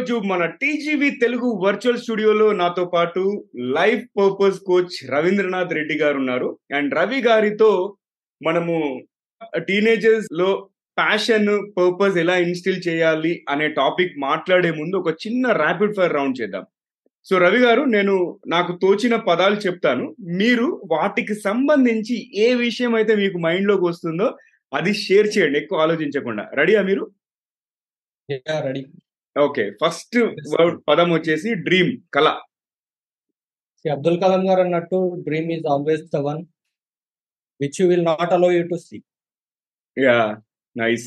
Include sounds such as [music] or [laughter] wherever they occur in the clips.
ఈరోజు మన TGV Telugu virtual స్టూడియోలో నాతో పాటు life purpose coach Ravindranath Reddy గారు ఉన్నారు. అండ్ రవి గారితో మనము టీనేజర్స్లో ప్యాషన్ పర్పస్ ఎలా ఇన్స్టిల్ చేయాలి అనే టాపిక్ మాట్లాడే ముందు ఒక చిన్న ర్యాపిడ్ ఫైర్ రౌండ్ చేద్దాం. సో రవి గారు నేను నాకు తోచిన పదాలు చెప్తాను. మీరు వాటికి సంబంధించి ఏ విషయం అయితే మీకు మైండ్లోకి వస్తుందో అది షేర్ చేయండి ఎక్కువ ఆలోచించకుండా. రెడీయా మీరు? రెడీ ఓకే ఫస్ట్ వర్డ్ పదం వచ్చేసి డ్రీమ్ కళ. అబ్దుల్ కలాం గారు అన్నట్టు dream is always the one which you will not allow you to see. Yeah nice.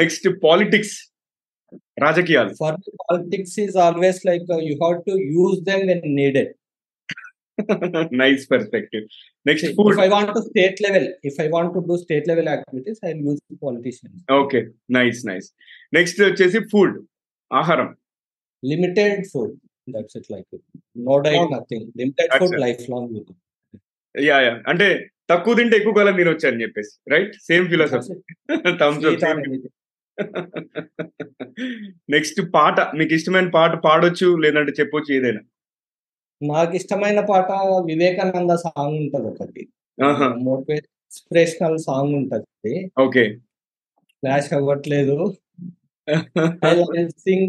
Next politics రాజకీయాలు. For politics is always like you have to use them when needed. [laughs] Nice perspective. Next food. I want to state level if I want to do state level activities I use politicians okay nice nice. Next వచ్చేసి food. ఆహారం. Limited food that's it like no diet. Nothing limited food. Life long yeah yeah అంటే తక్కువ తింటే ఎక్కువ కాలం తినొచ్చు అని చెప్పేసి right same philosophy next పాట మీకు ఇష్టమైన పాట. పాడొచ్చు లేదంటే చెప్పొచ్చు ఏదైనా? నాకు ఇష్టమైన పాట వివేకానంద సాంగ్ ఉంటది ఒకటి. మోటివేట్ ఇన్స్పిరేషనల్ సాంగ్ ఉంటది. ఓకే. ఫ్లాష్ అవ్వట్లేదు. Sing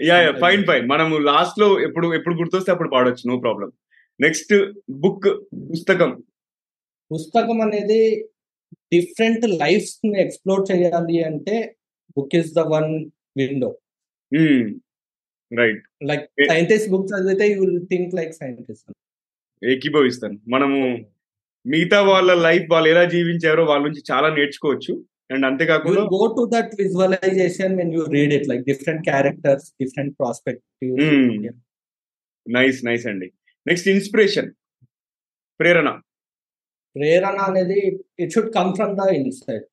yeah yeah fine fine మనము లాస్ట్లో ఎప్పుడు ఎప్పుడు గుర్తొస్తే అప్పుడు పాడొచ్చు నో ప్రాబ్లం నెక్స్ట్ బుక్ పుస్తకం. పుస్తకం అనేది డిఫరెంట్ లైఫ్స్ని ఎక్స్ప్లోర్ చేయాలి అంటే book is the one window right like. Scientist book చదివితే you will think like scientist ఏకీభవిస్తాను. మనము మిగతా వాళ్ళ లైఫ్ వాళ్ళు ఎలా జీవించారో వాళ్ళ నుంచి చాలా నేర్చుకోవచ్చు. అండ్ అంతేకాకుండా go to that visualisation when you read it like different characters different perspective nice nice అండి. నెక్స్ట్ ఇన్స్పిరేషన్ ప్రేరణ. ప్రేరణ అనేది it should come from the inside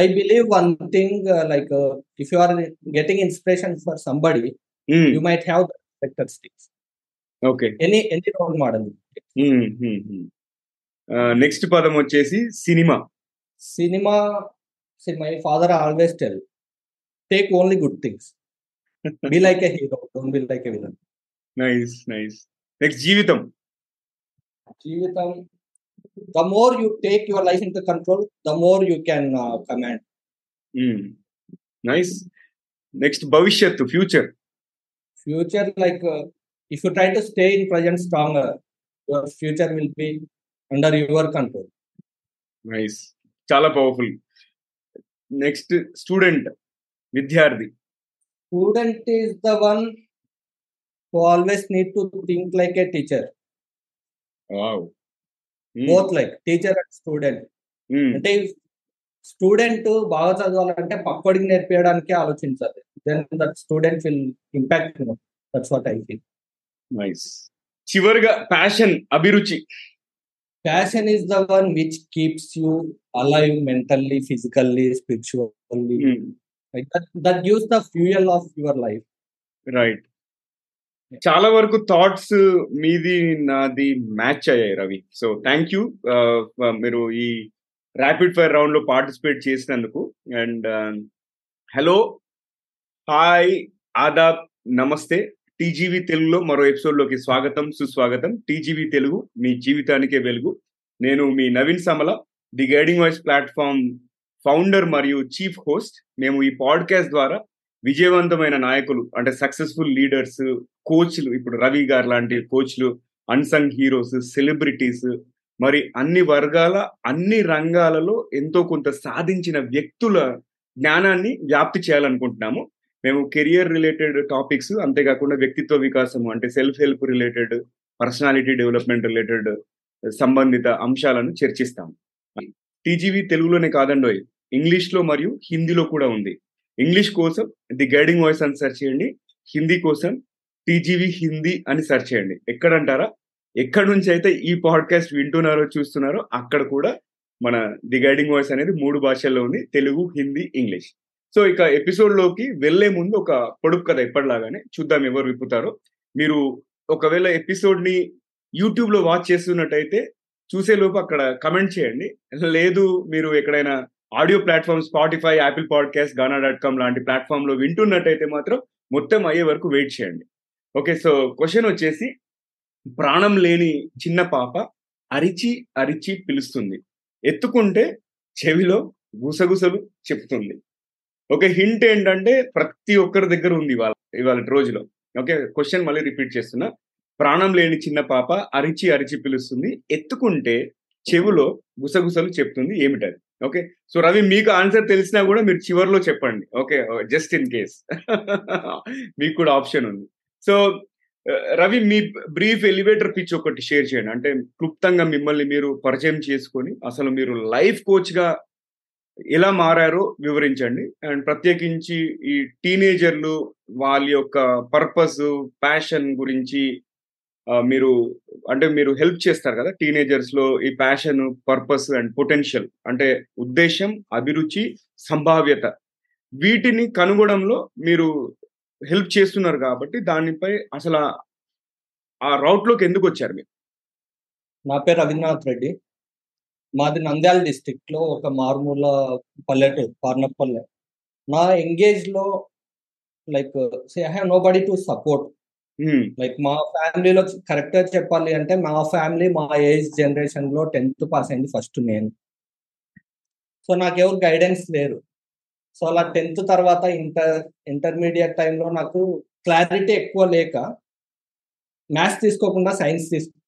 I believe one thing like if you are getting inspiration for somebody you might have detector sticks okay any any role model next పదం వచ్చేసి cinema. cinema see my father always tell take only good things. Be [laughs] like a hero. Don't be like a villain. Nice nice. Next jeevitam. Jeevitam the more you take your life into control the more you can uh, command. Mm. nice. Next bhavishyat to future. Future like uh, if you try to stay in present stronger your future will be under your control. Nice. చాలా powerful next student విద్యార్థి. Student is the one who always need to think like a teacher. Wow both like teacher and student. అంటే student బాగా చదవాలంటే పక్కడికి నేర్పించడానికి ఆలోచించాలి. Then that student will impact that's what I feel nice చివరిగా passion అభిరుచి. Passion is the one which keeps you alive mentally physically spiritually that gives the fuel of your life right చాలా వరకు thoughts మీది నాది match అయ్యాయి Ravi. So thank you మీరు ఈ rapid fire రౌండ్లో పార్టిసిపేట్ చేసినందుకు. అండ్ హలో హాయ్ ఆదాబ్ నమస్తే. టీజీవీ తెలుగులో మరో ఎపిసోడ్లోకి స్వాగతం సుస్వాగతం. టీజీవీ తెలుగు మీ జీవితానికే వెలుగు. నేను మీ Naveen Samala the guiding voice platform founder మరియు చీఫ్ హోస్ట్. మేము ఈ పాడ్కాస్ట్ ద్వారా విజయవంతమైన నాయకులు అంటే సక్సెస్ఫుల్ లీడర్స్ కోచ్లు ఇప్పుడు రవి గారు లాంటి కోచ్లు అన్సంగ్ హీరోస్ సెలబ్రిటీస్ మరి అన్ని వర్గాల అన్ని రంగాలలో ఎంతో కొంత సాధించిన వ్యక్తుల జ్ఞానాన్ని వ్యాప్తి చేయాలనుకుంటున్నాము. మేము కెరియర్ రిలేటెడ్ టాపిక్స్ అంతేకాకుండా వ్యక్తిత్వ వికాసం అంటే self help related personality development related సంబంధిత అంశాలను చర్చిస్తాము. టీజీవీ తెలుగులోనే కాదండోయ్ ఇంగ్లీష్లో మరియు హిందీలో కూడా ఉంది. ఇంగ్లీష్ కోసం ది గైడింగ్ వాయిస్ అని సెర్చ్ చేయండి. హిందీ కోసం టీజీవీ హిందీ అని సెర్చ్ చేయండి. ఎక్కడంటారా? ఎక్కడి నుంచి అయితే ఈ పాడ్కాస్ట్ వింటున్నారో చూస్తున్నారో అక్కడ కూడా మన ది గైడింగ్ వాయిస్ అనేది మూడు భాషల్లో ఉంది తెలుగు హిందీ ఇంగ్లీష్. సో ఇక ఎపిసోడ్లోకి వెళ్ళే ముందు ఒక పొడుపు కథ ఎప్పటిలాగానే చూద్దాం ఎవరు విప్పుతారో. మీరు ఒకవేళ ఎపిసోడ్ని యూట్యూబ్లో వాచ్ చేస్తున్నట్టయితే చూసే లోపు అక్కడ కమెంట్ చేయండి. లేదు మీరు ఎక్కడైనా audio platform Spotify Apple podcast Gaana dot com లాంటి ప్లాట్ఫామ్లో వింటున్నట్టయితే మాత్రం మొత్తం అయ్యే వరకు వెయిట్ చేయండి. ఓకే సో క్వశ్చన్ వచ్చేసి ప్రాణం లేని చిన్న పాప అరిచి అరిచి పిలుస్తుంది. ఎత్తుకుంటే చెవిలో గుసగుసలు చెప్తుంది. ఓకే హింట్ ఏంటంటే ప్రతి ఒక్కరి దగ్గర ఉంది ఇవాళ ఇవాళ రోజులో. ఓకే క్వశ్చన్ మళ్ళీ రిపీట్ చేస్తున్నా. ప్రాణం లేని చిన్న పాప అరిచి అరిచి పిలుస్తుంది. ఎత్తుకుంటే చెవులో గుసగుసలు చెప్తుంది. ఏమిటది? ఓకే సో రవి మీకు ఆన్సర్ తెలిసినా కూడా మీరు చివరిలో చెప్పండి. Okay just in case. మీకు కూడా ఆప్షన్ ఉంది. సో రవి మీ బ్రీఫ్ ఎలివేటర్ పిచ్ ఒకటి షేర్ చేయండి. అంటే క్లుప్తంగా మిమ్మల్ని మీరు పరిచయం చేసుకొని అసలు మీరు లైఫ్ కోచ్గా ఎలా మారారో వివరించండి. అండ్ ప్రత్యేకించి ఈ టీనేజర్లు వాళ్ళ యొక్క పర్పస్ ప్యాషన్ గురించి మీరు అంటే మీరు హెల్ప్ చేస్తారు కదా టీనేజర్స్లో ఈ ప్యాషన్ పర్పస్ అండ్ పొటెన్షియల్. అంటే ఉద్దేశం అభిరుచి సంభావ్యత. వీటిని కనుగొనడంలో మీరు హెల్ప్ చేస్తున్నారు కాబట్టి దానిపై అసలు ఆ రౌట్లోకి ఎందుకు వచ్చారు మీరు? నా పేరు రవీంద్రనాథ్ రెడ్డి. మాది నంద్యాల డిస్టిక్లో ఒక మారుమూల పల్లెటూరు పార్నపల్లె నా ఎంగేజ్లో like I have nobody to support. Like మా ఫ్యామిలీలో కరెక్ట్గా చెప్పాలి అంటే మా ఫ్యామిలీ మా ఏజ్ జనరేషన్లో టెన్త్ పాస్ అయింది ఫస్ట్ నేను. సో నాకెవరు గైడెన్స్ లేరు. సో అలా టెన్త్ తర్వాత ఇంటర్ ఇంటర్మీడియట్ టైంలో నాకు క్లారిటీ ఎక్కువ లేక మ్యాథ్స్ తీసుకోకుండా సైన్స్ తీసుకు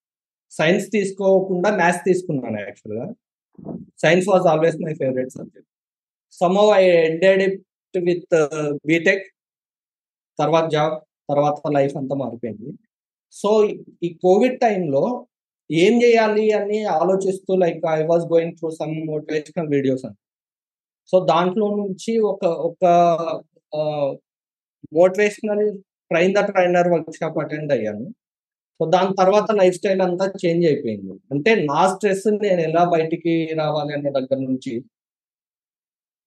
సైన్స్ తీసుకోకుండా మ్యాథ్స్ తీసుకున్నాను యాక్చువల్గా science was always my favourite subject some I ended it with BTech తర్వాత జాబ్ తర్వాత లైఫ్ అంతా మారిపోయింది. సో ఈ కోవిడ్ టైంలో ఏం చేయాలి అని ఆలోచిస్తూ like I was going through some motivational videos అని. సో దాంట్లో నుంచి ఒక ఒక motivational train the trainer workshop attend అయ్యాను. సో దాని తర్వాత లైఫ్ స్టైల్ అంతా చేంజ్ అయిపోయింది. అంటే నా స్ట్రెస్ నేను ఎలా బయటికి రావాలి అనే దగ్గర నుంచి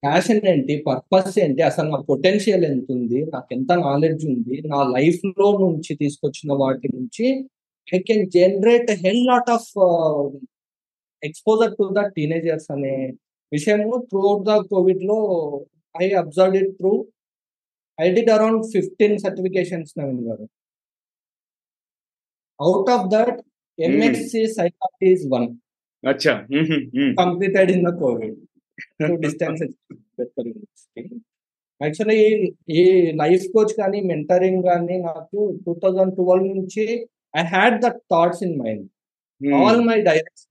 ప్యాషన్ ఏంటి పర్పస్ ఏంటి అసలు నా పొటెన్షియల్ ఎంత ఉంది నాకు ఎంత నాలెడ్జ్ ఉంది నా లైఫ్లో నుంచి తీసుకొచ్చిన వాటి నుంచి I can generate hell lot of exposure to the teenagers అనే విషయము త్రూ అవుట్ ద కోవిడ్లో I observe it through. I did around fifteen certifications Naveen గారు. Out of that MSc psychology one completed in the covid distance actually ఈ life coach కానీ mentoring కానీ నాకు two thousand twelve నుంచి I had the thoughts in mind all my diaries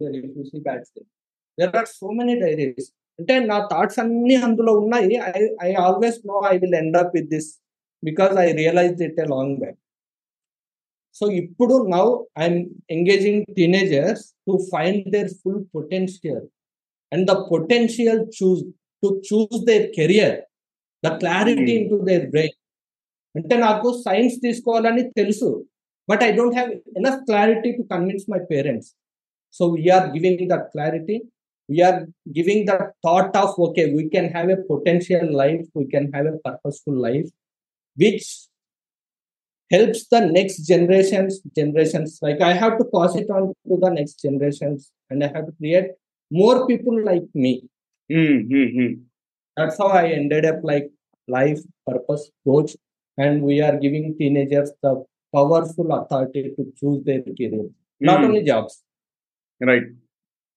there are so many diaries అంటే నా thoughts అన్ని అందులో ఉన్నాయి. I I always know I will end up with this because I realise it a long back so ఇప్పుడు now I'm engaging teenagers to find their full potential and the potential choose to choose their career the clarity into their brain అంటే నాకు science తీసుకోవాలని తెలుసు but I don't have enough clarity to convince my parents so we're giving that clarity we're giving that thought of okay we can have a potential life we can have a purposeful life which helps the next generations generations. Like i have to pass it on to the next generations and i have to create more people like me. Mm-hmm. that's how i ended up like life purpose coach and we are giving teenagers the powerful authority to choose their career. Not Mm. only jobs. Right.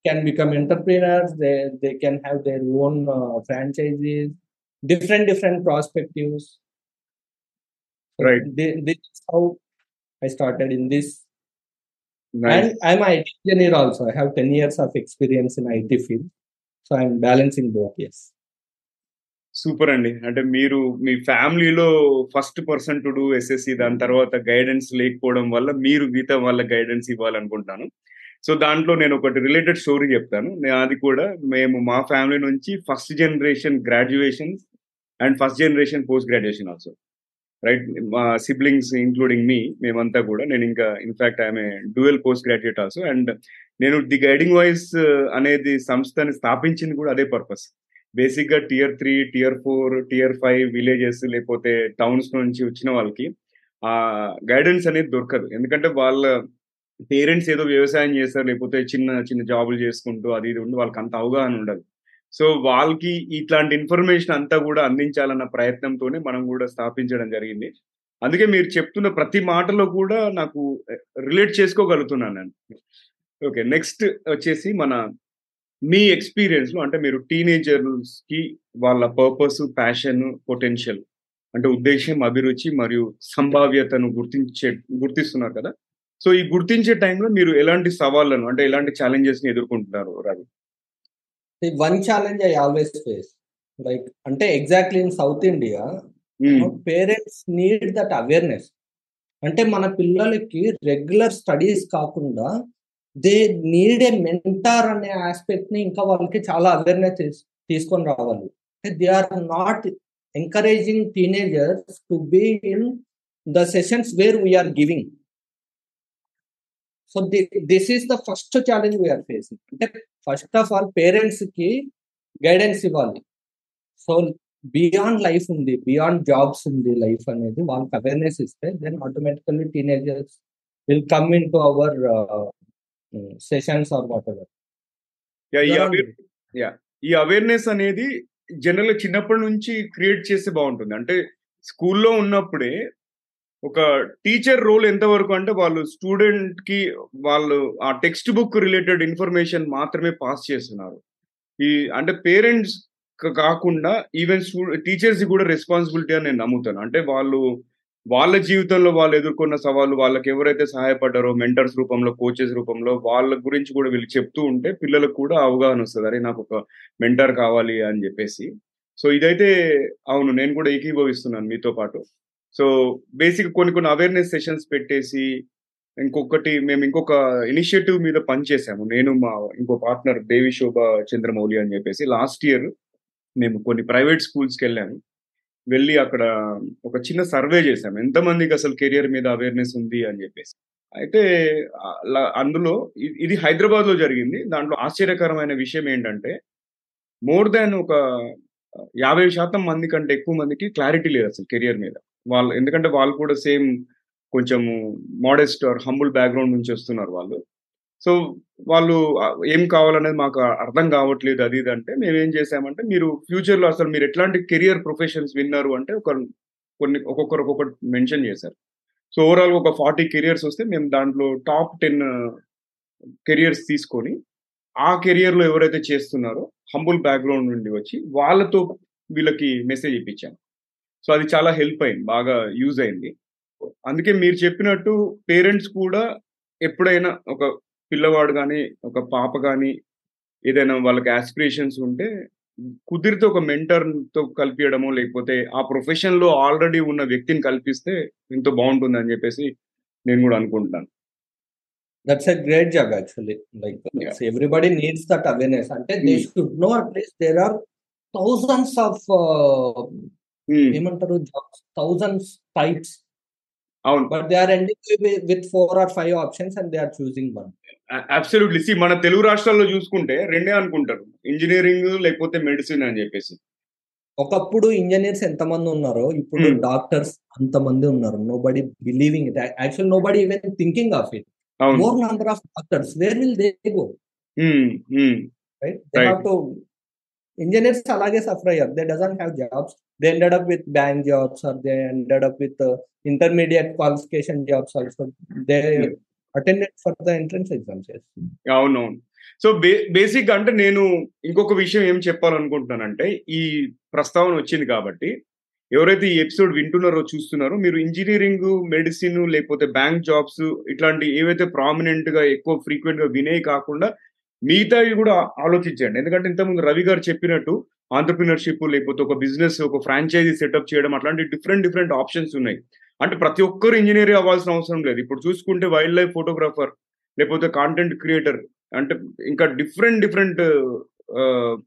Can become entrepreneurs they they can have their own uh, franchises different different perspectives Right. Thi- this is how i started in this. Nice. And i'm an IT engineer also. I have 10 years of experience in it field. So i'm balancing both yes. Super అండి. అంటే మీరు మీ ఫ్యామిలీలో first person to do SSC దాని తర్వాత guidance లేకపోవడం వల్ల మీరు మిగతా వాళ్ళ గైడెన్స్ ఇవ్వాలనుకుంటాను. సో దాంట్లో నేను ఒకటి రిలేటెడ్ స్టోరీ చెప్తాను. అది కూడా మేము మా ఫ్యామిలీ నుంచి first generation graduation and first generation post graduation also right మా సిబ్లింగ్స్ ఇంక్లూడింగ్ మీ మేమంతా కూడా. నేను ఇంకా ఇన్ఫాక్ట్ ఆమె dual post graduate also and నేను ది గైడింగ్ వాయిస్ అనేది సంస్థని స్థాపించింది కూడా అదే పర్పస్ బేసిక్గా tier three tier four tier five villages లేకపోతే టౌన్స్ నుంచి వచ్చిన వాళ్ళకి ఆ గైడెన్స్ అనేది దొరకదు. ఎందుకంటే వాళ్ళ పేరెంట్స్ ఏదో వ్యవసాయం చేస్తారు లేకపోతే చిన్న చిన్న జాబులు చేసుకుంటూ అది ఇది ఉండి వాళ్ళకి అంత అవగాహన ఉండదు. సో వాళ్ళకి ఇట్లాంటి ఇన్ఫర్మేషన్ అంతా కూడా అందించాలన్న ప్రయత్నంతోనే మనం కూడా స్థాపించడం జరిగింది. అందుకే మీరు చెప్తున్న ప్రతి మాటలో కూడా నాకు రిలేట్ చేసుకోగలుగుతున్నాను నేను. ఓకే నెక్స్ట్ వచ్చేసి మన మీ ఎక్స్పీరియన్స్లో అంటే మీరు టీనేజర్స్కి వాళ్ళ పర్పస్ ప్యాషన్ పొటెన్షియల్ అంటే ఉద్దేశం అభిరుచి మరియు సంభావ్యతను గుర్తించే గుర్తిస్తున్నారు కదా? సో ఈ గుర్తించే టైంలో మీరు ఎలాంటి సవాళ్ళను అంటే ఎలాంటి ఛాలెంజెస్ని ఎదుర్కొంటున్నారు Ravi one challenge I always face like అంటే exactly in South India parents need that awareness అంటే మన పిల్లలకి రెగ్యులర్ స్టడీస్ కాకుండా దే నీడ్ ఏ మెంటార్ అనే ఆస్పెక్ట్ని ఇంకా వాళ్ళకి చాలా అవేర్నెస్ తీసుకొని రావాలి. They are not encouraging teenagers to be in the sessions where we're giving so this is the first challenge we're facing అంటే ఫస్ట్ ఆఫ్ ఆల్ పేరెంట్స్కి గైడెన్స్ ఇవ్వాలి. సో బియాండ్ లైఫ్ ఉంది బియాండ్ జాబ్స్ ఉంది life అనేది వాళ్ళకి awareness ఇస్తే then automatically teenagers will come in to our sessions or whatever ఈ awareness అనేది జనరల్ చిన్నప్పటి నుంచి క్రియేట్ చేస్తే బాగుంటుంది. అంటే స్కూల్లో ఉన్నప్పుడే ఒక టీచర్ రోల్ ఎంతవరకు అంటే వాళ్ళు స్టూడెంట్కి వాళ్ళు ఆ టెక్స్ట్ బుక్ రిలేటెడ్ ఇన్ఫర్మేషన్ మాత్రమే పాస్ చేస్తున్నారు. ఈ అంటే పేరెంట్స్ కాకుండా ఈవెన్ టీచర్స్ కూడా రెస్పాన్సిబిలిటీ అని నేను నమ్ముతాను. అంటే వాళ్ళు వాళ్ళ జీవితంలో వాళ్ళు ఎదుర్కొన్న సవాళ్ళు వాళ్ళకి ఎవరైతే సహాయపడ్డారో మెంటర్స్ రూపంలో కోచెస్ రూపంలో వాళ్ళ గురించి కూడా వీళ్ళు చెప్తూ ఉంటే పిల్లలకు కూడా అవగాహన వస్తుంది. అరే నాకు ఒక మెంటర్ కావాలి అని చెప్పేసి. సో ఇదైతే అవును నేను కూడా ఏకీభవిస్తున్నాను మీతో పాటు. సో బేసిక్ కొన్ని కొన్ని అవేర్నెస్ సెషన్స్ పెట్టేసి ఇంకొకటి మేము ఇంకొక ఇనిషియేటివ్ మీద పనిచేసాము నేను మా ఇంకో పార్ట్నర్ దేవి శోభ చంద్రమౌళి అని చెప్పేసి లాస్ట్ ఇయర్ మేము కొన్ని ప్రైవేట్ స్కూల్స్కి వెళ్ళాము. వెళ్ళి అక్కడ ఒక చిన్న సర్వే చేసాము ఎంతమందికి అసలు కెరియర్ మీద అవేర్నెస్ ఉంది అని చెప్పేసి. అయితే అందులో ఇది హైదరాబాద్లో జరిగింది. దాంట్లో ఆశ్చర్యకరమైన విషయం ఏంటంటే మోర్ దాన్ ఒక యాభై శాతం మంది కంటే ఎక్కువ మందికి క్లారిటీ లేదు అసలు కెరియర్ మీద. వాళ్ళు ఎందుకంటే వాళ్ళు కూడా సేమ్ కొంచెం మోడెస్ట్ ఆర్ హంబుల్ బ్యాక్గ్రౌండ్ నుంచి వస్తున్నారు వాళ్ళు. సో వాళ్ళు ఏం కావాలనేది మాకు అర్థం కావట్లేదు అది ఇది అంటే మేము ఏం చేసామంటే మీరు ఫ్యూచర్లో అసలు మీరు ఎట్లాంటి కెరియర్ ప్రొఫెషన్స్ విన్నారు అంటే ఒక కొన్ని ఒక్కొక్కరు ఒక్కొక్కటి మెన్షన్ చేశారు. సో ఓవరాల్ ఒక ఫార్టీ కెరియర్స్ వస్తే మేము దాంట్లో టాప్ టెన్ కెరియర్స్ తీసుకొని ఆ కెరియర్లో ఎవరైతే చేస్తున్నారో హంబుల్ బ్యాక్గ్రౌండ్ నుండి వచ్చి వాళ్ళతో వీళ్ళకి మెసేజ్ ఇప్పించాను సో అది చాలా హెల్ప్ అయింది బాగా యూజ్ అయింది. అందుకే మీరు చెప్పినట్టు పేరెంట్స్ కూడా ఎప్పుడైనా ఒక పిల్లవాడు కానీ ఒక పాప కానీ ఏదైనా వాళ్ళకి ఆస్పిరేషన్స్ ఉంటే కుదిరితే ఒక మెంటర్తో కలిపియడమో లేకపోతే ఆ ప్రొఫెషన్లో ఆల్రెడీ ఉన్న వ్యక్తిని కల్పిస్తే ఎంతో బాగుంటుంది అని చెప్పేసి నేను కూడా అనుకుంటున్నాను. That's a great job actually like everybody needs that awareness అంటే they should know at least there are thousands of ఏమంటారు? Jobs thousands types. అవును. But they are ending with four or five options and they are choosing one. Absolutely. See మన తెలుగు రాష్ట్రాల్లో చూసుకుంటే రెండే అనుకుంటారు. Engineering లేకపోతే medicine అని చెప్పేసి. ఒకప్పుడు ఇంజనీర్స్ ఎంతమంది ఉన్నారో ఇప్పుడు డాక్టర్స్ అంతమంది ఉన్నారు. Nobody believing it actual nobody even thinking of it more number of doctors where will they go right they have to engineers అలాగే సఫర్ అయ్యారు. They doesn't have jobs they ended up with bank jobs or they ended up with intermediate qualification jobs also they attended for the entrance exams అవునవును. So బే basic అంటే నేను ఇంకొక విషయం ఏం చెప్పాలనుకుంటున్నానంటే ఈ ప్రస్తావన వచ్చింది కాబట్టి ఎవరైతే ఈ ఎపిసోడ్ వింటున్నారో చూస్తున్నారో మీరు ఇంజనీరింగ్ మెడిసిన్ లేకపోతే బ్యాంక్ జాబ్స్ ఇట్లాంటి ఏవైతే ప్రామినెంట్గా ఎక్కువ ఫ్రీక్వెంట్గా వినేవి కాకుండా మిగతావి కూడా ఆలోచించండి. ఎందుకంటే ఇంతకుముందు రవి గారు చెప్పినట్టు ఆంటర్ప్రినర్షిప్ లేకపోతే ఒక బిజినెస్ ఒక ఫ్రాంచైజీ సెటప్ చేయడం అట్లాంటి డిఫరెంట్ డిఫరెంట్ ఆప్షన్స్ ఉన్నాయి. అంటే ప్రతి ఒక్కరు ఇంజనీర్ అవ్వాల్సిన అవసరం లేదు. ఇప్పుడు చూసుకుంటే వైల్డ్ లైఫ్ ఫోటోగ్రాఫర్ లేకపోతే కాంటెంట్ క్రియేటర్ అంటే ఇంకా డిఫరెంట్ డిఫరెంట్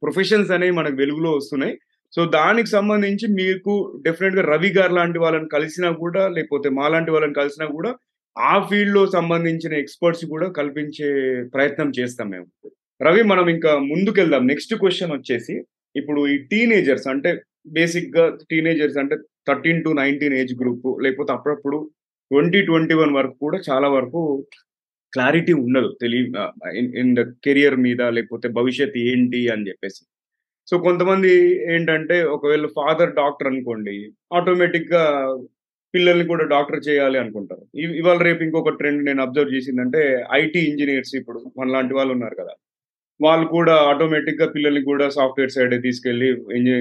ప్రొఫెషన్స్ అనేవి మనకు వెలుగులో వస్తున్నాయి. సో దానికి సంబంధించి మీకు డెఫినెట్గా రవి గారు లాంటి వాళ్ళని కలిసినా కూడా లేకపోతే మా లాంటి వాళ్ళని కలిసినా కూడా ఆ ఫీల్డ్లో సంబంధించిన ఎక్స్పర్ట్స్ కూడా కల్పించే ప్రయత్నం చేస్తాం మేము. రవి మనం ఇంకా ముందుకెళ్దాం. నెక్స్ట్ క్వశ్చన్ వచ్చేసి ఇప్పుడు ఈ టీనేజర్స్ అంటే బేసిక్గా టీనేజర్స్ అంటే thirteen to nineteen age group లేకపోతే అప్పుడప్పుడు ట్వంటీ ట్వంటీ వన్ వరకు కూడా చాలా వరకు క్లారిటీ ఉండదు. తెలియ ఇన్ ద కెరియర్ మీద లేకపోతే భవిష్యత్ ఏంటి అని చెప్పేసి. సో కొంతమంది ఏంటంటే ఒకవేళ ఫాదర్ డాక్టర్ అనుకోండి ఆటోమేటిక్గా పిల్లల్ని కూడా డాక్టర్ చేయాలి అనుకుంటారు. ఇవాళ రేపు ఇంకొక ట్రెండ్ నేను అబ్జర్వ్ చేసిందంటే ఐటీ ఇంజనీర్స్ ఇప్పుడు మన లాంటి వాళ్ళు ఉన్నారు కదా. వాళ్ళు కూడా ఆటోమేటిక్గా పిల్లల్ని కూడా సాఫ్ట్వేర్ సైడ్ తీసుకెళ్ళి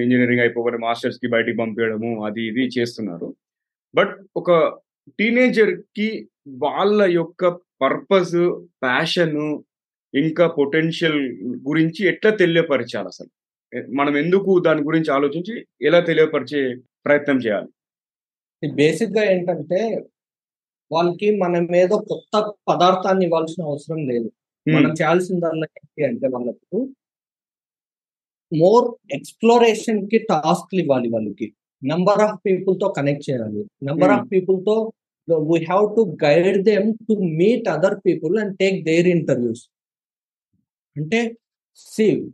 ఇంజనీరింగ్ అయిపోగానే మాస్టర్స్కి బయటికి పంపించడము అది ఇది చేస్తున్నారు. బట్ ఒక టీనేజర్కి వాళ్ళ యొక్క పర్పస్ ప్యాషన్ ఇంకా పొటెన్షియల్ గురించి ఎట్లా తెలియపరచాలి అసలు? మనం ఎందుకు దాని గురించి ఆలోచించి ఎలా తెలియపరిచే ప్రయత్నం చేయాలి? బేసిక్గా ఏంటంటే వాళ్ళకి మనం ఏదో కొత్త పదార్థాన్ని ఇవ్వాల్సిన అవసరం లేదు. మనం చేయాల్సిందల్లా ఏంటి అంటే వాళ్ళకు మోర్ ఎక్స్ప్లోరేషన్కి టాస్క్లు ఇవ్వాలి వాళ్ళకి. నెంబర్ ఆఫ్ పీపుల్తో కనెక్ట్ చేయాలి. Number of పీపుల్తో we have to guide them to meet other people and take their interviews. అంటే సి.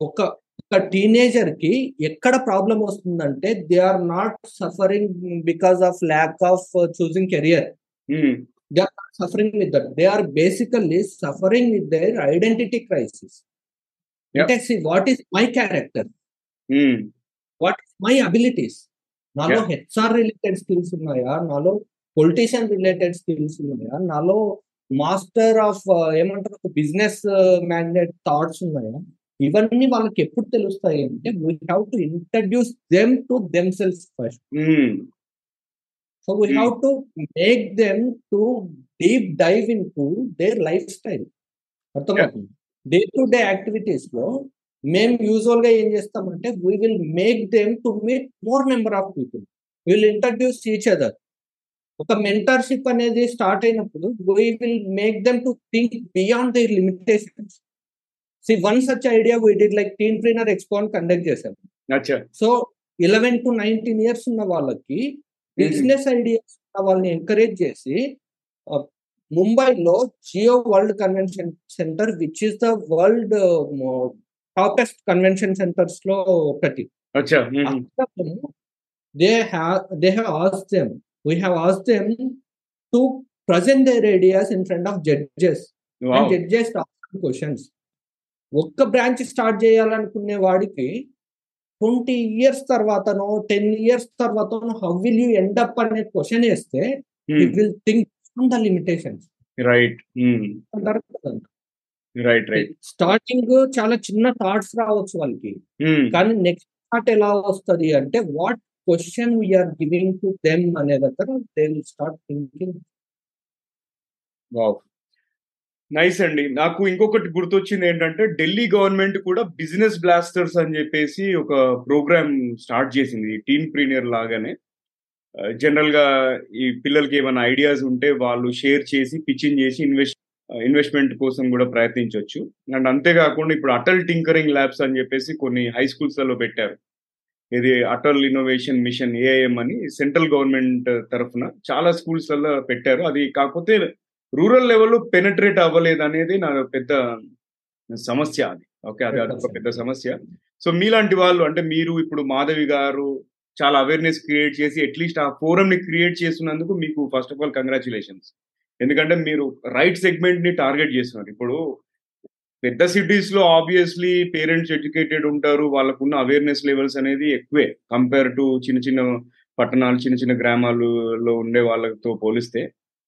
ఒక ఒక టీనేజర్కి ఎక్కడ ప్రాబ్లం వస్తుందంటే they are not suffering because of lack of choosing career um, suffering with that they are basically suffering with their identity crisis. అంటే what is my character what is my abilities నాలో HR related skills ఉన్నాయా? నాలో politician related skills ఉన్నాయా? నాలో master of ఏమంటారు? Business magnet thoughts ఉన్నాయా? ఇవన్నీ వాళ్ళకి ఎప్పుడు తెలుస్తాయి అంటే we have to introduce them to them selves first so we. Have to make them to deep dive into their lifestyle అర్థమవుతుంది డే టు డే యాక్టివిటీస్లో మేము యూజువల్గా ఏం చేస్తామంటే we will make them to meet more number of people will introduce each other ఒక mentorship అనేది start అయినప్పుడు we will make them to think beyond their limitations see one such idea we did like teen trainer expo conduct చేశాం. అచ్చా. So eleven to nineteen years ఉన్న వాళ్ళకి business ideas ఉన్న వాళ్ళని encourage చేసి ముంబైలో Jio world convention centre which is the world toppest convention సెంటర్స్లో ఒకటి. They have they have ask them we have ask them to present their ideas in front of judges. Judges questions. ఒక్క branch start చేయాలనుకునే వాడికి twenty years తర్వాతనో ten years తర్వాతనో how will you end up అనే question వేస్తే ఉమ్, will think on the limitations. Right right right starting చాలా చిన్న thoughts రావచ్చు వాళ్ళకి. ఉమ్, కానీ నెక్స్ట్ థాట్ ఎలా వస్తుంది అంటే what question we are giving to them అనే దగ్గర they will start thinking wow nice అండి. నాకు ఇంకొకటి గుర్తొచ్చింది ఏంటంటే ఢిల్లీ గవర్నమెంట్ కూడా బిజినెస్ బ్లాస్టర్స్ అని చెప్పేసి ఒక ప్రోగ్రామ్ స్టార్ట్ చేసింది. టీమ్ ప్రీనియర్ లాగానే. జనరల్గా ఈ పిల్లలకి ఏమైనా ఐడియాస్ ఉంటే వాళ్ళు షేర్ చేసి పిచ్చింగ్ చేసి ఇన్వెస్ట్ ఇన్వెస్ట్మెంట్ కోసం కూడా ప్రయత్నించవచ్చు అండ్ అంతేకాకుండా ఇప్పుడు అటల్ టింకరింగ్ ల్యాబ్స్ అని చెప్పేసి కొన్ని హై స్కూల్స్లో పెట్టారు. ఇది అటల్ ఇన్నోవేషన్ మిషన్ ఏఐఎం అని సెంట్రల్ గవర్నమెంట్ తరఫున చాలా స్కూల్స్లలో పెట్టారు. అది కాకపోతే రూరల్ లెవెల్లో పెనట్రేట్ అవ్వలేదు అనేది నా పెద్ద సమస్య అది. ఓకే అది అదొక పెద్ద సమస్య. సో మీలాంటి వాళ్ళు అంటే మీరు ఇప్పుడు మాధవి గారు చాలా అవేర్నెస్ క్రియేట్ చేసి అట్లీస్ట్ ఆ ఫోరం ని క్రియేట్ చేస్తున్నందుకు మీకు ఫస్ట్ ఆఫ్ ఆల్ కంగ్రాచులేషన్స్ ఎందుకంటే మీరు రైట్ సెగ్మెంట్ని టార్గెట్ చేస్తున్నారు. ఇప్పుడు పెద్ద సిటీస్లో ఆబ్వియస్లీ పేరెంట్స్ ఎడ్యుకేటెడ్ ఉంటారు. వాళ్ళకున్న అవేర్నెస్ లెవెల్స్ అనేది ఎక్కువే కంపేర్ టు చిన్న చిన్న పట్టణాలు చిన్న చిన్న గ్రామాలలో ఉండే వాళ్ళతో పోలిస్తే.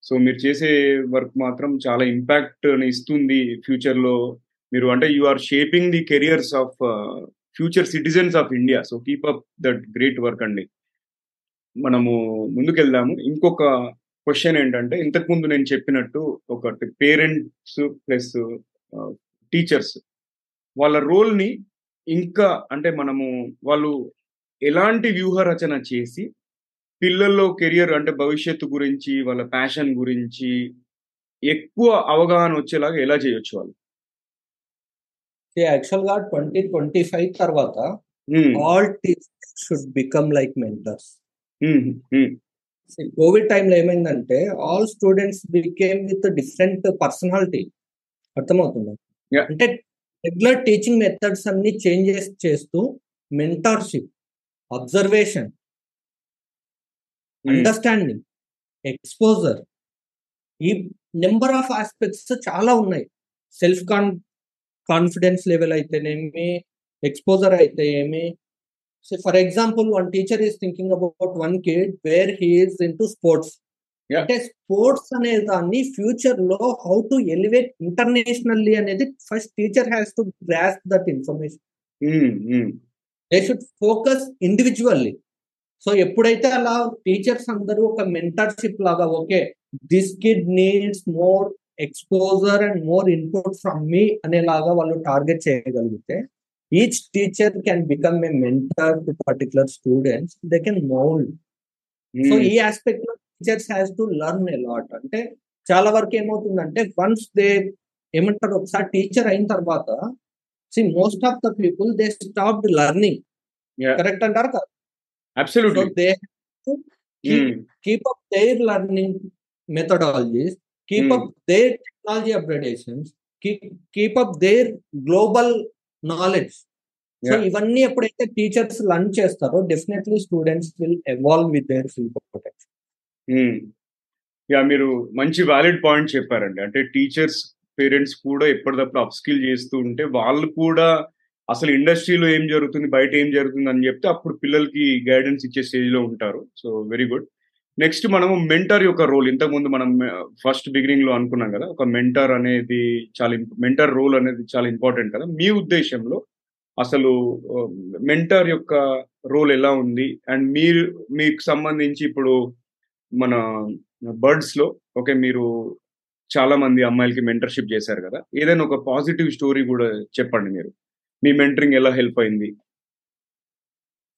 సో మీరు చేసే వర్క్ మాత్రం చాలా ఇంపాక్ట్ ఇస్తుంది ఫ్యూచర్లో మీరు అంటే you are shaping the careers of future citizens of India so keep up that great work అండి. మనము ముందుకెళ్దాము. ఇంకొక క్వశ్చన్ ఏంటంటే ఇంతకుముందు నేను చెప్పినట్టు ఒకటి పేరెంట్స్ ప్లస్ టీచర్స్ వాళ్ళ రోల్ని ఇంకా అంటే మనము వాళ్ళు ఎలాంటి వ్యూహ రచన చేసి పిల్లల్లో కెరియర్ అంటే భవిష్యత్తు గురించి వాళ్ళ ప్యాషన్ గురించి ఎక్కువ అవగాహన వచ్చేలాగా ఎలా చేయొచ్చు వాళ్ళు? యాక్చువల్గా ట్వంటీ ట్వంటీ ఫైవ్ తర్వాత all teachers should become like mentors. Covid టైంలో ఏమైందంటే all students became with different personality. అర్థమవుతుంది. అంటే రెగ్యులర్ టీచింగ్ మెథడ్స్ అన్ని చేంజెస్ చేస్తూ మెంటార్షిప్ అబ్జర్వేషన్ అండర్స్టాండింగ్ ఎక్స్పోజర్ ఈ నెంబర్ ఆఫ్ ఆస్పెక్ట్స్ చాలా ఉన్నాయి. సెల్ఫ్ కాన్ కాన్ఫిడెన్స్ లెవెల్ అయితేనేమి ఎక్స్పోజర్ అయితే ఏమి so for example one teacher is thinking about one kid where he's in to sports. అంటే sports అనే దాన్ని ఫ్యూచర్లో హౌ టు ఎలివేట్ ఇంటర్నేషనల్లీ అనేది first teacher has to grasp that information they should focus individually so ఎప్పుడైతే అలా teachers అందరూ ఒక mentorship లాగా okay this kid needs more exposure and more input from me అనేలాగా వాళ్ళు టార్గెట్ చేయగలిగితే each teacher can become a mentor to particular students they can mould. So ఈ ఆస్పెక్ట్లో teachers has to learn a lot. అంటే చాలా వరకు ఏమవుతుందంటే once they ఏమంటారు ఒకసారి టీచర్ అయిన తర్వాత see most of the people they stop learning. Correct అంటారు కదా? So absolutely they keep up their learning methodologies keep Hmm. Up their technology upgradations keep up their global knowledge so Yeah. ఇవన్నీ ఎప్పుడైతే teachers learn చేస్తారో definitely students will evolve with their fill protection yeah మీరు మంచి valid point చెప్పారండి. అంటే teachers parents కూడా ఎప్పటికప్పుడు up skill చేస్తూ ఉంటే వాళ్ళు కూడా అసలు ఇండస్ట్రీలో ఏం జరుగుతుంది బయట ఏం జరుగుతుంది అని చెప్తే అప్పుడు పిల్లలకి గైడెన్స్ ఇచ్చే స్టేజ్లో ఉంటారు. సో వెరీ గుడ్ నెక్స్ట్ మనము మెంటర్ యొక్క రోల్ ఇంతకుముందు మనం ఫస్ట్ బిగినింగ్లో అనుకున్నాం కదా ఒక మెంటర్ అనేది చాలా మెంటర్ రోల్ అనేది చాలా ఇంపార్టెంట్ కదా. మీ ఉద్దేశంలో అసలు మెంటర్ యొక్క రోల్ ఎలా ఉంది? అండ్ మీరు మీకు సంబంధించి ఇప్పుడు మన బర్డ్స్లో ఓకే మీరు చాలా మంది అమ్మాయిలకి మెంటర్షిప్ చేశారు కదా. ఏదైనా ఒక పాజిటివ్ స్టోరీ కూడా చెప్పండి మీరు. మీ మెంటరింగ్ ఎలా హెల్ప్ అయింది?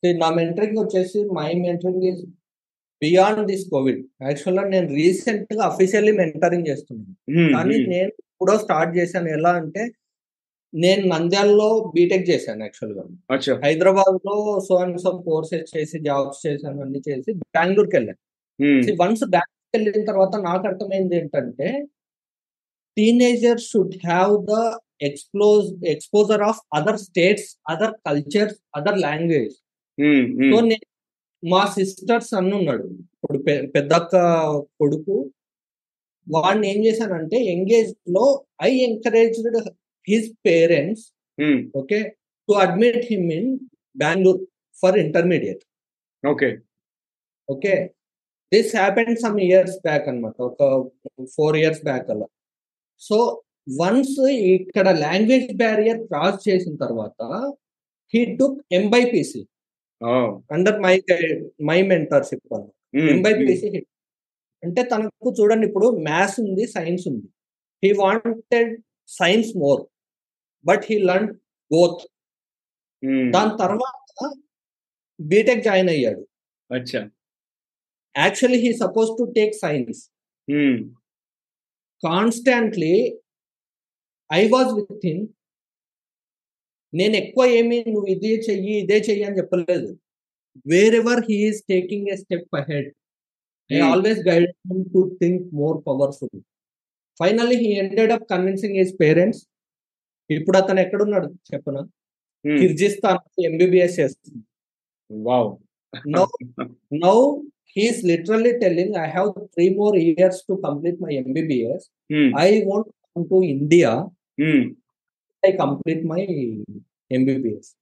నా మెంటరింగ్ వచ్చేసి my mentoring is beyond this covid యాక్చువల్గా నేను రీసెంట్గా అఫీషియల్లీ మెంటరింగ్ చేస్తున్నాను కానీ. నేను కూడా స్టార్ట్ చేశాను. ఎలా అంటే నేను నంద్యాలలో బీటెక్ చేశాను యాక్చువల్గా హైదరాబాద్లో సో అండ్ సో కోర్సెస్ చేసి జాబ్స్ చేశాను అన్ని చేసి బెంగళూరుకి వెళ్ళాను వన్స్ బెంగళూరుకి వెళ్ళిన తర్వాత నాకు అర్థమైంది ఏంటంటే teenager should have the explore exposure of other states other cultures other language. So నేను మా సిస్టర్స్ అన్న ఉన్నాడు. ఇప్పుడు పెద్దక్క కొడుకు. వాడిని ఏం చేశానంటే ఎంగేజ్లో I encouraged his parents okay to admit him in Bengaluru for intermediate. Okay. Okay. This happened some years back అన్నమాట. ఒక ఫోర్ ఇయర్స్ బ్యాక్ అలా. సో వన్స్ ఇక్కడ లాంగ్వేజ్ బ్యారియర్ క్రాస్ చేసిన తర్వాత he took MBiPC under my my mentorship వల్ల. MBiPC hit అంటే తనకు చూడండి ఇప్పుడు మ్యాథ్స్ ఉంది సైన్స్ ఉంది. He wanted science more but he learn both. దాని తర్వాత బీటెక్ జాయిన్ అయ్యాడు. Actually he suppose to take science constantly I was with him నేను ఎక్కువ ఏమి నువ్వు ఇదే చెయ్యి ఇదే చెయ్యి అని చెప్పలేదు. Wherever he's taking a step ahead I Hmm. Always guide to think more powerful finally he ended up convincing his parents ఇప్పుడు అతను ఎక్కడున్నాడు చెప్పనా? హ్మ్. కిర్జిస్తాన్ ఎంబీబీఎస్ చేస్తుంది. Wow. Now now he's literally telling I have three more years to complete my MBBS I want to India Mm. I complete my MBBS.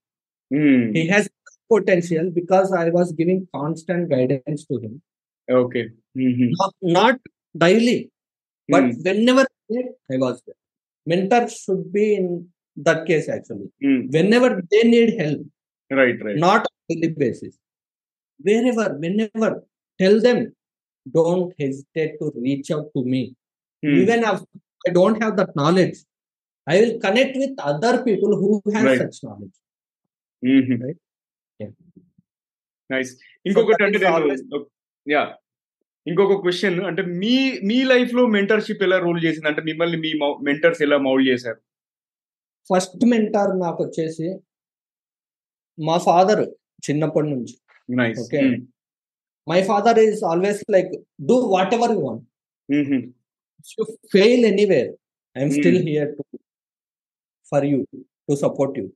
Mm. He has potential because I was giving constant guidance to him. Okay. Mm-hmm. Not, not, daily, but mm. whenever I was there. Mentor should be in that case actually. Hmm. Whenever they need help. Right, right. Not on daily basis. Wherever, whenever, tell them, don't hesitate to reach out to me. Hmm. Even if I don't have that knowledge, I will connect with other people who have Right. such knowledge. మ్మ్. Right? Yeah. Nice ఇంకొకటి అంటే yeah ఇంకొక question అంటే మీ మీ లైఫ్లో mentorship ఎలా role చేసింది అంటే మిమ్మల్ని మీ మెంటర్స్ ఎలా మౌల్డ్ చేశారు ఫస్ట్ మెంటార్ నాకు వచ్చేసి మా ఫాదర్ చిన్నప్పటి నుంచి nice Okay. My father is always like do whatever you want you fail anywhere I'm. Still here to for you to support you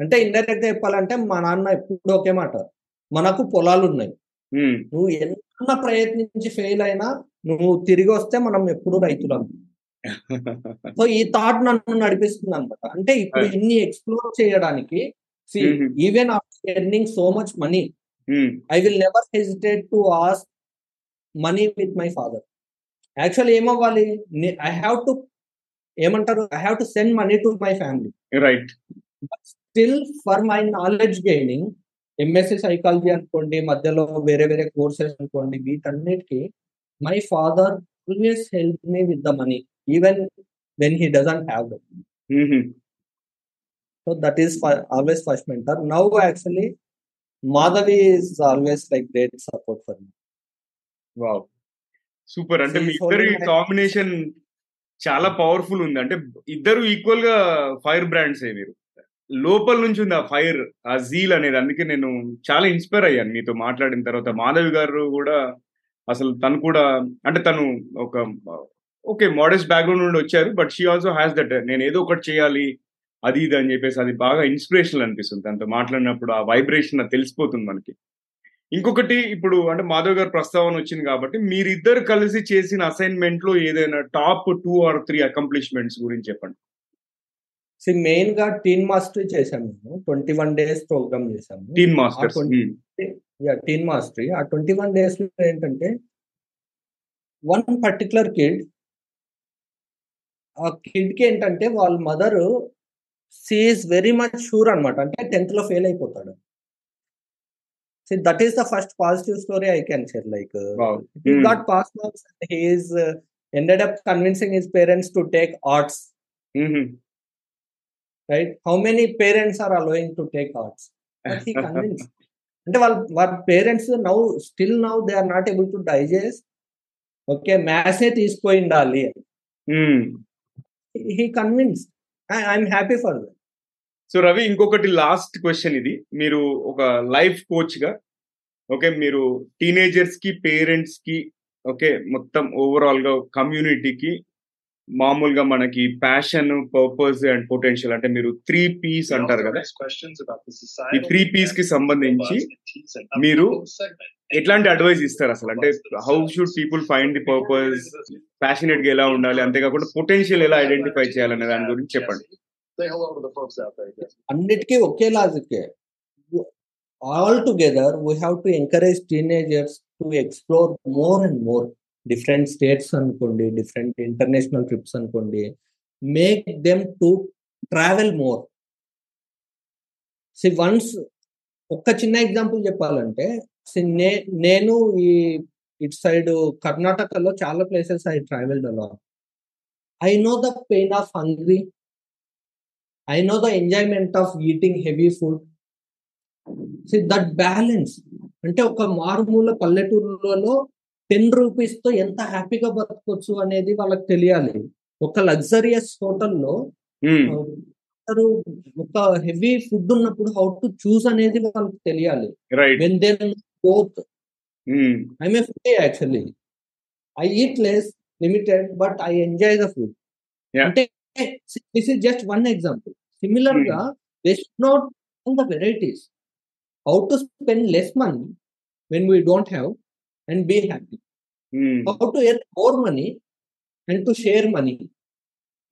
అంటే ఇండైరెక్ట్గా చెప్పాలంటే మా నాన్న ఎప్పుడు ఒకే మాట. మనకు పొలాలు ఉన్నాయి. నువ్వు ఎంత ప్రయత్నించి ఫెయిల్ అయినా నువ్వు తిరిగి వస్తే మనం ఎప్పుడు రైతులం. [laughs] సో ఈ థాట్ నన్ను నడిపిస్తుంది అనమాట అంటే ఇప్పుడు. ఇన్ని ఎక్స్ప్లోర్ చేయడానికి See, even after earning so much money, um, I will never hesitate to ask money with my father. Actually ఏమవ్వాలి? ఐ హ్యావ్ టు ఏమంటారు? I have to send money to my family right still for my knowledge gaining MSc psychology అనుకోండి మధ్యలో వేరే వేరే courses అనుకోండి వీటన్నిటికి my father always help me with the money even when he doesn't have that ఉహుం, so that is always first mentor now actually Madhavi is always like great support for me wow super అంటే మీ ఇద్దరి combination చాలా powerful ఉంది. అంటే ఇద్దరు ఈక్వల్గా fire brands మీరు లోపల నుంచి ఉంది ఆ ఫైర్ ఆ జీల్ అనేది. అందుకే నేను చాలా ఇన్స్పైర్ అయ్యాను మీతో మాట్లాడిన తర్వాత. మాధవి గారు కూడా అసలు తను కూడా అంటే తను ఒక ఓకే మోడెస్ట్ బ్యాక్గ్రౌండ్ నుండి వచ్చారు. But she also has that నేను ఏదో ఒకటి చేయాలి అది ఇది అని చెప్పేసి అది బాగా ఇన్స్పిరేషనల్ అనిపిస్తుంది. తనతో మాట్లాడినప్పుడు ఆ వైబ్రేషన్ అది తెలిసిపోతుంది మనకి. ఇంకొకటి ఇప్పుడు అంటే మాధవ్ గారు ప్రస్తావన వచ్చింది కాబట్టి మీరిద్దరు కలిసి చేసిన అసైన్మెంట్లో ఏదైనా top two or three accomplishments గురించి చెప్పండి. సి మెయిన్గా టీన్ మాస్టరీ చేశాను నేను. ట్వంటీ వన్ డేస్ ప్రోగ్రామ్ చేశాను. Team masters yeah teen mastery. ఆ ట్వంటీ వన్ డేస్లో ఏంటంటే వన్ పర్టికులర్ కిడ్ ఆ కిడ్కి ఏంటంటే వాళ్ళ mother she's very much sure అనమాట అంటే టెన్త్లో ఫెయిల్ అయిపోతాడు. That is the first positive story I can share like he Hmm. got pass marks and he is uh, ended up convincing his parents to take arts right how many parents are allowing to take arts but he convinced [laughs] అంటే వాళ్ళ వాళ్ళ parents now still now they are not able to digest okay మ్యాథ్సే తీసుకొని ఉండాలి he convinced I'm happy for that so Ravi ఇంకొకటి last question ఇది. మీరు ఒక life కోచ్గా ఓకే మీరు టీనేజర్స్కి పేరెంట్స్కి ఓకే మొత్తం ఓవరాల్గా కమ్యూనిటీకి మామూలుగా మనకి ప్యాషన్ పర్పస్ అండ్ పొటెన్షియల్ అంటే మీరు త్రీ పీస్ అంటారు కదా. ఈ త్రీ పీస్కి సంబంధించి మీరు ఎట్లాంటి అడ్వైస్ ఇస్తారు అసలు? అంటే how should people find the purpose ప్యాషనేట్గా ఎలా ఉండాలి? అంతేకాకుండా పొటెన్షియల్ ఎలా ఐడెంటిఫై చేయాలనే దాని గురించి చెప్పండి. అన్నిటికీ ఒకే లాజికే all together we have to encourage teenagers to explore more and more different states అనుకోండి డిఫరెంట్ ఇంటర్నేషనల్ ట్రిప్స్ అనుకోండి. Make them to travel more see once ఒక్క చిన్న ఎగ్జాంపుల్ చెప్పాలంటే సి నే- నేను ఈ ఇట్ సైడ్ కర్ణాటకలో చాలా ప్లేసెస్ ఐ ట్రావెల్డ్ అలా I know the pain of hungry I know the enjoyment of eating heavy food see that balance అంటే ఒక మారుమూల పల్లెటూరులలో టెన్ రూపీస్తో ఎంత హ్యాపీగా బతకొచ్చు అనేది వాళ్ళకి తెలియాలి. ఒక లగ్జరియస్ హోటల్లో ఒక హెవీ ఫుడ్ ఉన్నప్పుడు హౌ టు చూస్ అనేది వాళ్ళకి తెలియాలి. When both I may food actually I eat less limited but I enjoy the food Yeah. అంటే this is just one example సిమిలర్గా should not the varieties how to spend less money when we don't have and be happy how to earn more money and to share money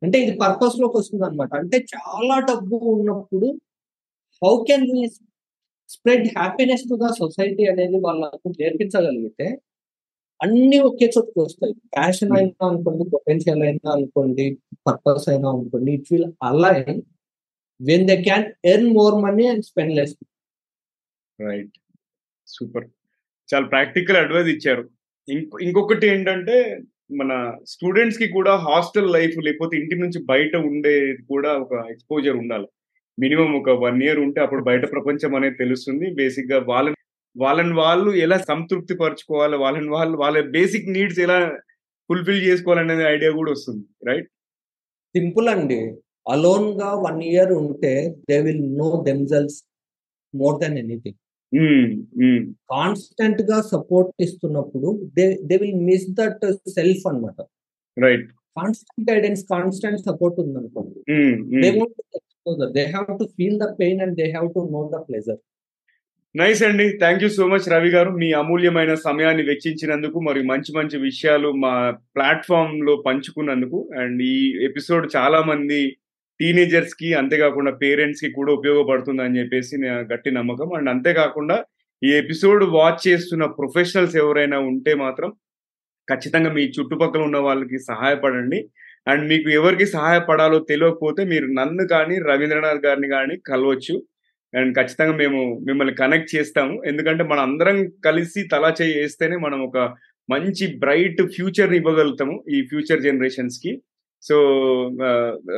అంటే ఇది పర్పస్లోకి వస్తుంది అనమాట అంటే చాలా డబ్బు ఉన్నప్పుడు how can we spread happiness to the society అనేది వాళ్ళకు నేర్పించగలిగితే అన్ని ఒకే చోటుకు వస్తాయి. ప్యాషన్ అయినా అనుకోండి పొటెన్షియల్ అయినా అనుకోండి పర్పస్ అయినా అనుకోండి it will align when they can earn more money and spend less right super చాలా ప్రాక్టికల్ అడ్వైస్ ఇచ్చారు. ఇంకొ ఇంకొకటి ఏంటంటే మన స్టూడెంట్స్కి కూడా హాస్టల్ లైఫ్ లేకపోతే ఇంటి నుంచి బయట ఉండేది కూడా ఒక ఎక్స్పోజర్ ఉండాలి. మినిమం ఒక వన్ ఇయర్ ఉంటే అప్పుడు బయట ప్రపంచం అనేది తెలుస్తుంది. బేసిక్గా వాళ్ళని వాళ్ళని వాళ్ళు ఎలా సంతృప్తి పరచుకోవాలి వాళ్ళని వాళ్ళు వాళ్ళ బేసిక్ నీడ్స్ ఎలా ఫుల్ఫిల్ చేసుకోవాలనే ఐడియా కూడా వస్తుంది. రైట్ సింపుల్ అండి. అలోన్గా వన్ ఇయర్ ఉంటే they will know themselves more than anything కాన్స్టెంట్గా సపోర్ట్ ఇస్తున్నప్పుడు they they will miss that self అన్నమాట. Right constant guidance constant support ఉందనుకోండి they want exposure they have to feel the pain and they have to know the pleasure nice అండి. Thank you so much Ravi garu. మీ అమూల్యమైన సమయాన్ని వెచ్చించినందుకు మరియు మంచి మంచి విషయాలు మా ప్లాట్ఫామ్లో పంచుకున్నందుకు. అండ్ ఈ ఎపిసోడ్ చాలా మంది టీనేజర్స్కి అంతేకాకుండా పేరెంట్స్కి కూడా ఉపయోగపడుతుంది అని చెప్పేసి గట్టి నమ్మకం. అండ్ అంతేకాకుండా ఈ ఎపిసోడ్ వాచ్ చేస్తున్న ప్రొఫెషనల్స్ ఎవరైనా ఉంటే మాత్రం ఖచ్చితంగా మీ చుట్టుపక్కల ఉన్న వాళ్ళకి సహాయపడండి. అండ్ మీకు ఎవరికి సహాయపడాలో తెలియకపోతే మీరు నన్ను కానీ రవీంద్రనాథ్ గారిని కానీ కలవచ్చు. అండ్ ఖచ్చితంగా మేము మిమ్మల్ని కనెక్ట్ చేస్తాము. ఎందుకంటే మనం అందరం కలిసి తలా చేయి వేస్తేనే మనం ఒక మంచి బ్రైట్ ఫ్యూచర్ని ఇవ్వగలుగుతాము ఈ future జనరేషన్స్కి. So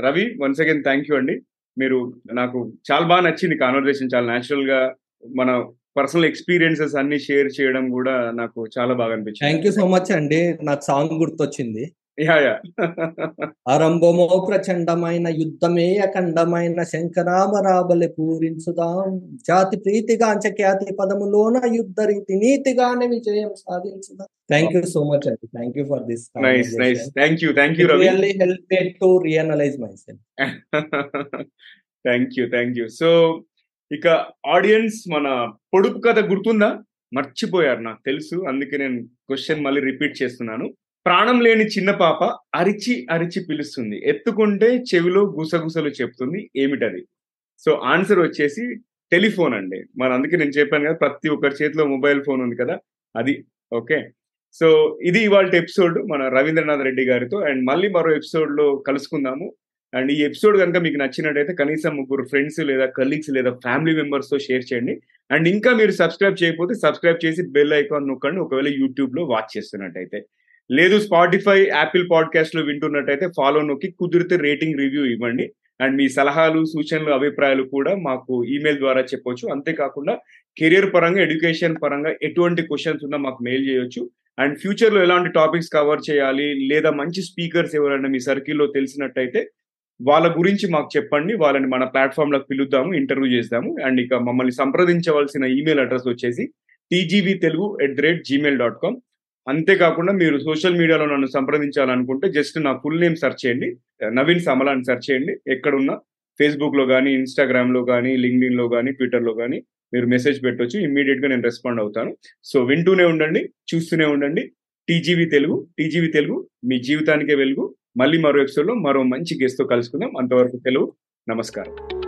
Ravi once again thank you అండి. మీరు నాకు చాలా బాగా నచ్చింది కాన్వర్జేషన్ చాలా న్యాచురల్గా మన పర్సనల్ ఎక్స్పీరియన్సెస్ అన్ని షేర్ చేయడం కూడా నాకు చాలా బాగా అనిపించింది. థ్యాంక్ యూ సో మచ్ అండి. నాకు సాంగ్ గుర్తొచ్చింది. ఆరంభమో ప్రచండమైన యుద్ధమే అఖండమైన శంకరామరాబలి పూరించుదాం. జాతి ప్రీతిగాంచ ఖ్యాతి పదములోన యుద్ధ రీతి నీతిగానే విజయం సాధించుదాం. థ్యాంక్ యూ సో మచ్ అండి thank you for this nice nice thank you thank you really help to realise my self thank you thank you so ఇక ఆడియన్స్ మన పొడుపు కథ గుర్తుందా? మర్చిపోయారు నాకు తెలుసు. అందుకే నేను క్వశ్చన్ మళ్ళీ రిపీట్ చేస్తున్నాను. ప్రాణం లేని చిన్న పాప అరిచి అరిచి పిలుస్తుంది. ఎత్తుకుంటే చెవిలో గుసగుసలు చెప్తుంది. ఏమిటది? సో ఆన్సర్ వచ్చేసి టెలిఫోన్ అండి. మరి అందుకే నేను చెప్పాను కదా ప్రతి ఒక్కరి చేతిలో మొబైల్ ఫోన్ ఉంది కదా అది. ఓకే? సో ఇది ఇవాళ ఎపిసోడ్ మన రవీంద్రనాథ్ రెడ్డి గారితో. అండ్ మళ్ళీ మరో ఎపిసోడ్లో కలుసుకుందాము. అండ్ ఈ ఎపిసోడ్ కనుక మీకు నచ్చినట్టయితే కనీసం ముగ్గురు ఫ్రెండ్స్ లేదా కలీగ్స్ లేదా ఫ్యామిలీ మెంబర్స్తో షేర్ చేయండి. అండ్ ఇంకా మీరు సబ్స్క్రైబ్ చేయకపోతే సబ్స్క్రైబ్ చేసి బెల్ ఐకాన్ నొక్కండి. ఒకవేళ యూట్యూబ్లో వాచ్ చేస్తున్నట్టయితే. లేదు స్పాటిఫై యాపిల్ పాడ్కాస్ట్లో వింటున్నట్టయితే ఫాలో నొక్కి కుదిరితే రేటింగ్ రివ్యూ ఇవ్వండి. అండ్ మీ సలహాలు సూచనలు అభిప్రాయాలు కూడా మాకు ఈమెయిల్ ద్వారా చెప్పొచ్చు. అంతేకాకుండా కెరియర్ పరంగా ఎడ్యుకేషన్ పరంగా ఎటువంటి క్వశ్చన్స్ ఉన్నా మాకు మెయిల్ చేయొచ్చు. అండ్ ఫ్యూచర్లో ఎలాంటి టాపిక్స్ కవర్ చేయాలి లేదా మంచి స్పీకర్స్ ఎవరైనా మీ సర్కిల్లో తెలిసినట్టయితే వాళ్ళ గురించి మాకు చెప్పండి. వాళ్ళని మన ప్లాట్ఫామ్లో పిలుద్దాము ఇంటర్వ్యూ చేద్దాము అండ్ ఇక మమ్మల్ని సంప్రదించవలసిన ఈమెయిల్ అడ్రస్ వచ్చేసి TGV Telugu at the rate gmail dot com అంతేకాకుండా మీరు సోషల్ మీడియాలో నన్ను సంప్రదించాలనుకుంటే జస్ట్ నా ఫుల్ నేమ్ సెర్చ్ చేయండి. నవీన్ సమల అని సెర్చ్ చేయండి. ఎక్కడున్నా ఫేస్బుక్లో కానీ ఇన్స్టాగ్రామ్లో కానీ లింక్డ్ఇన్లో కానీ ట్విట్టర్లో కానీ మీరు మెసేజ్ పెట్టొచ్చు. ఇమ్మీడియట్గా నేను రెస్పాండ్ అవుతాను. సో వింటూనే ఉండండి చూస్తూనే ఉండండి. టీజీవీ తెలుగు టీజీవీ తెలుగు మీ జీవితానికే వెలుగు. మళ్ళీ మరో ఎపిసోడ్లో మరో మంచి గెస్ట్తో కలుసుకుందాం. అంతవరకు తెలుగు. నమస్కారం.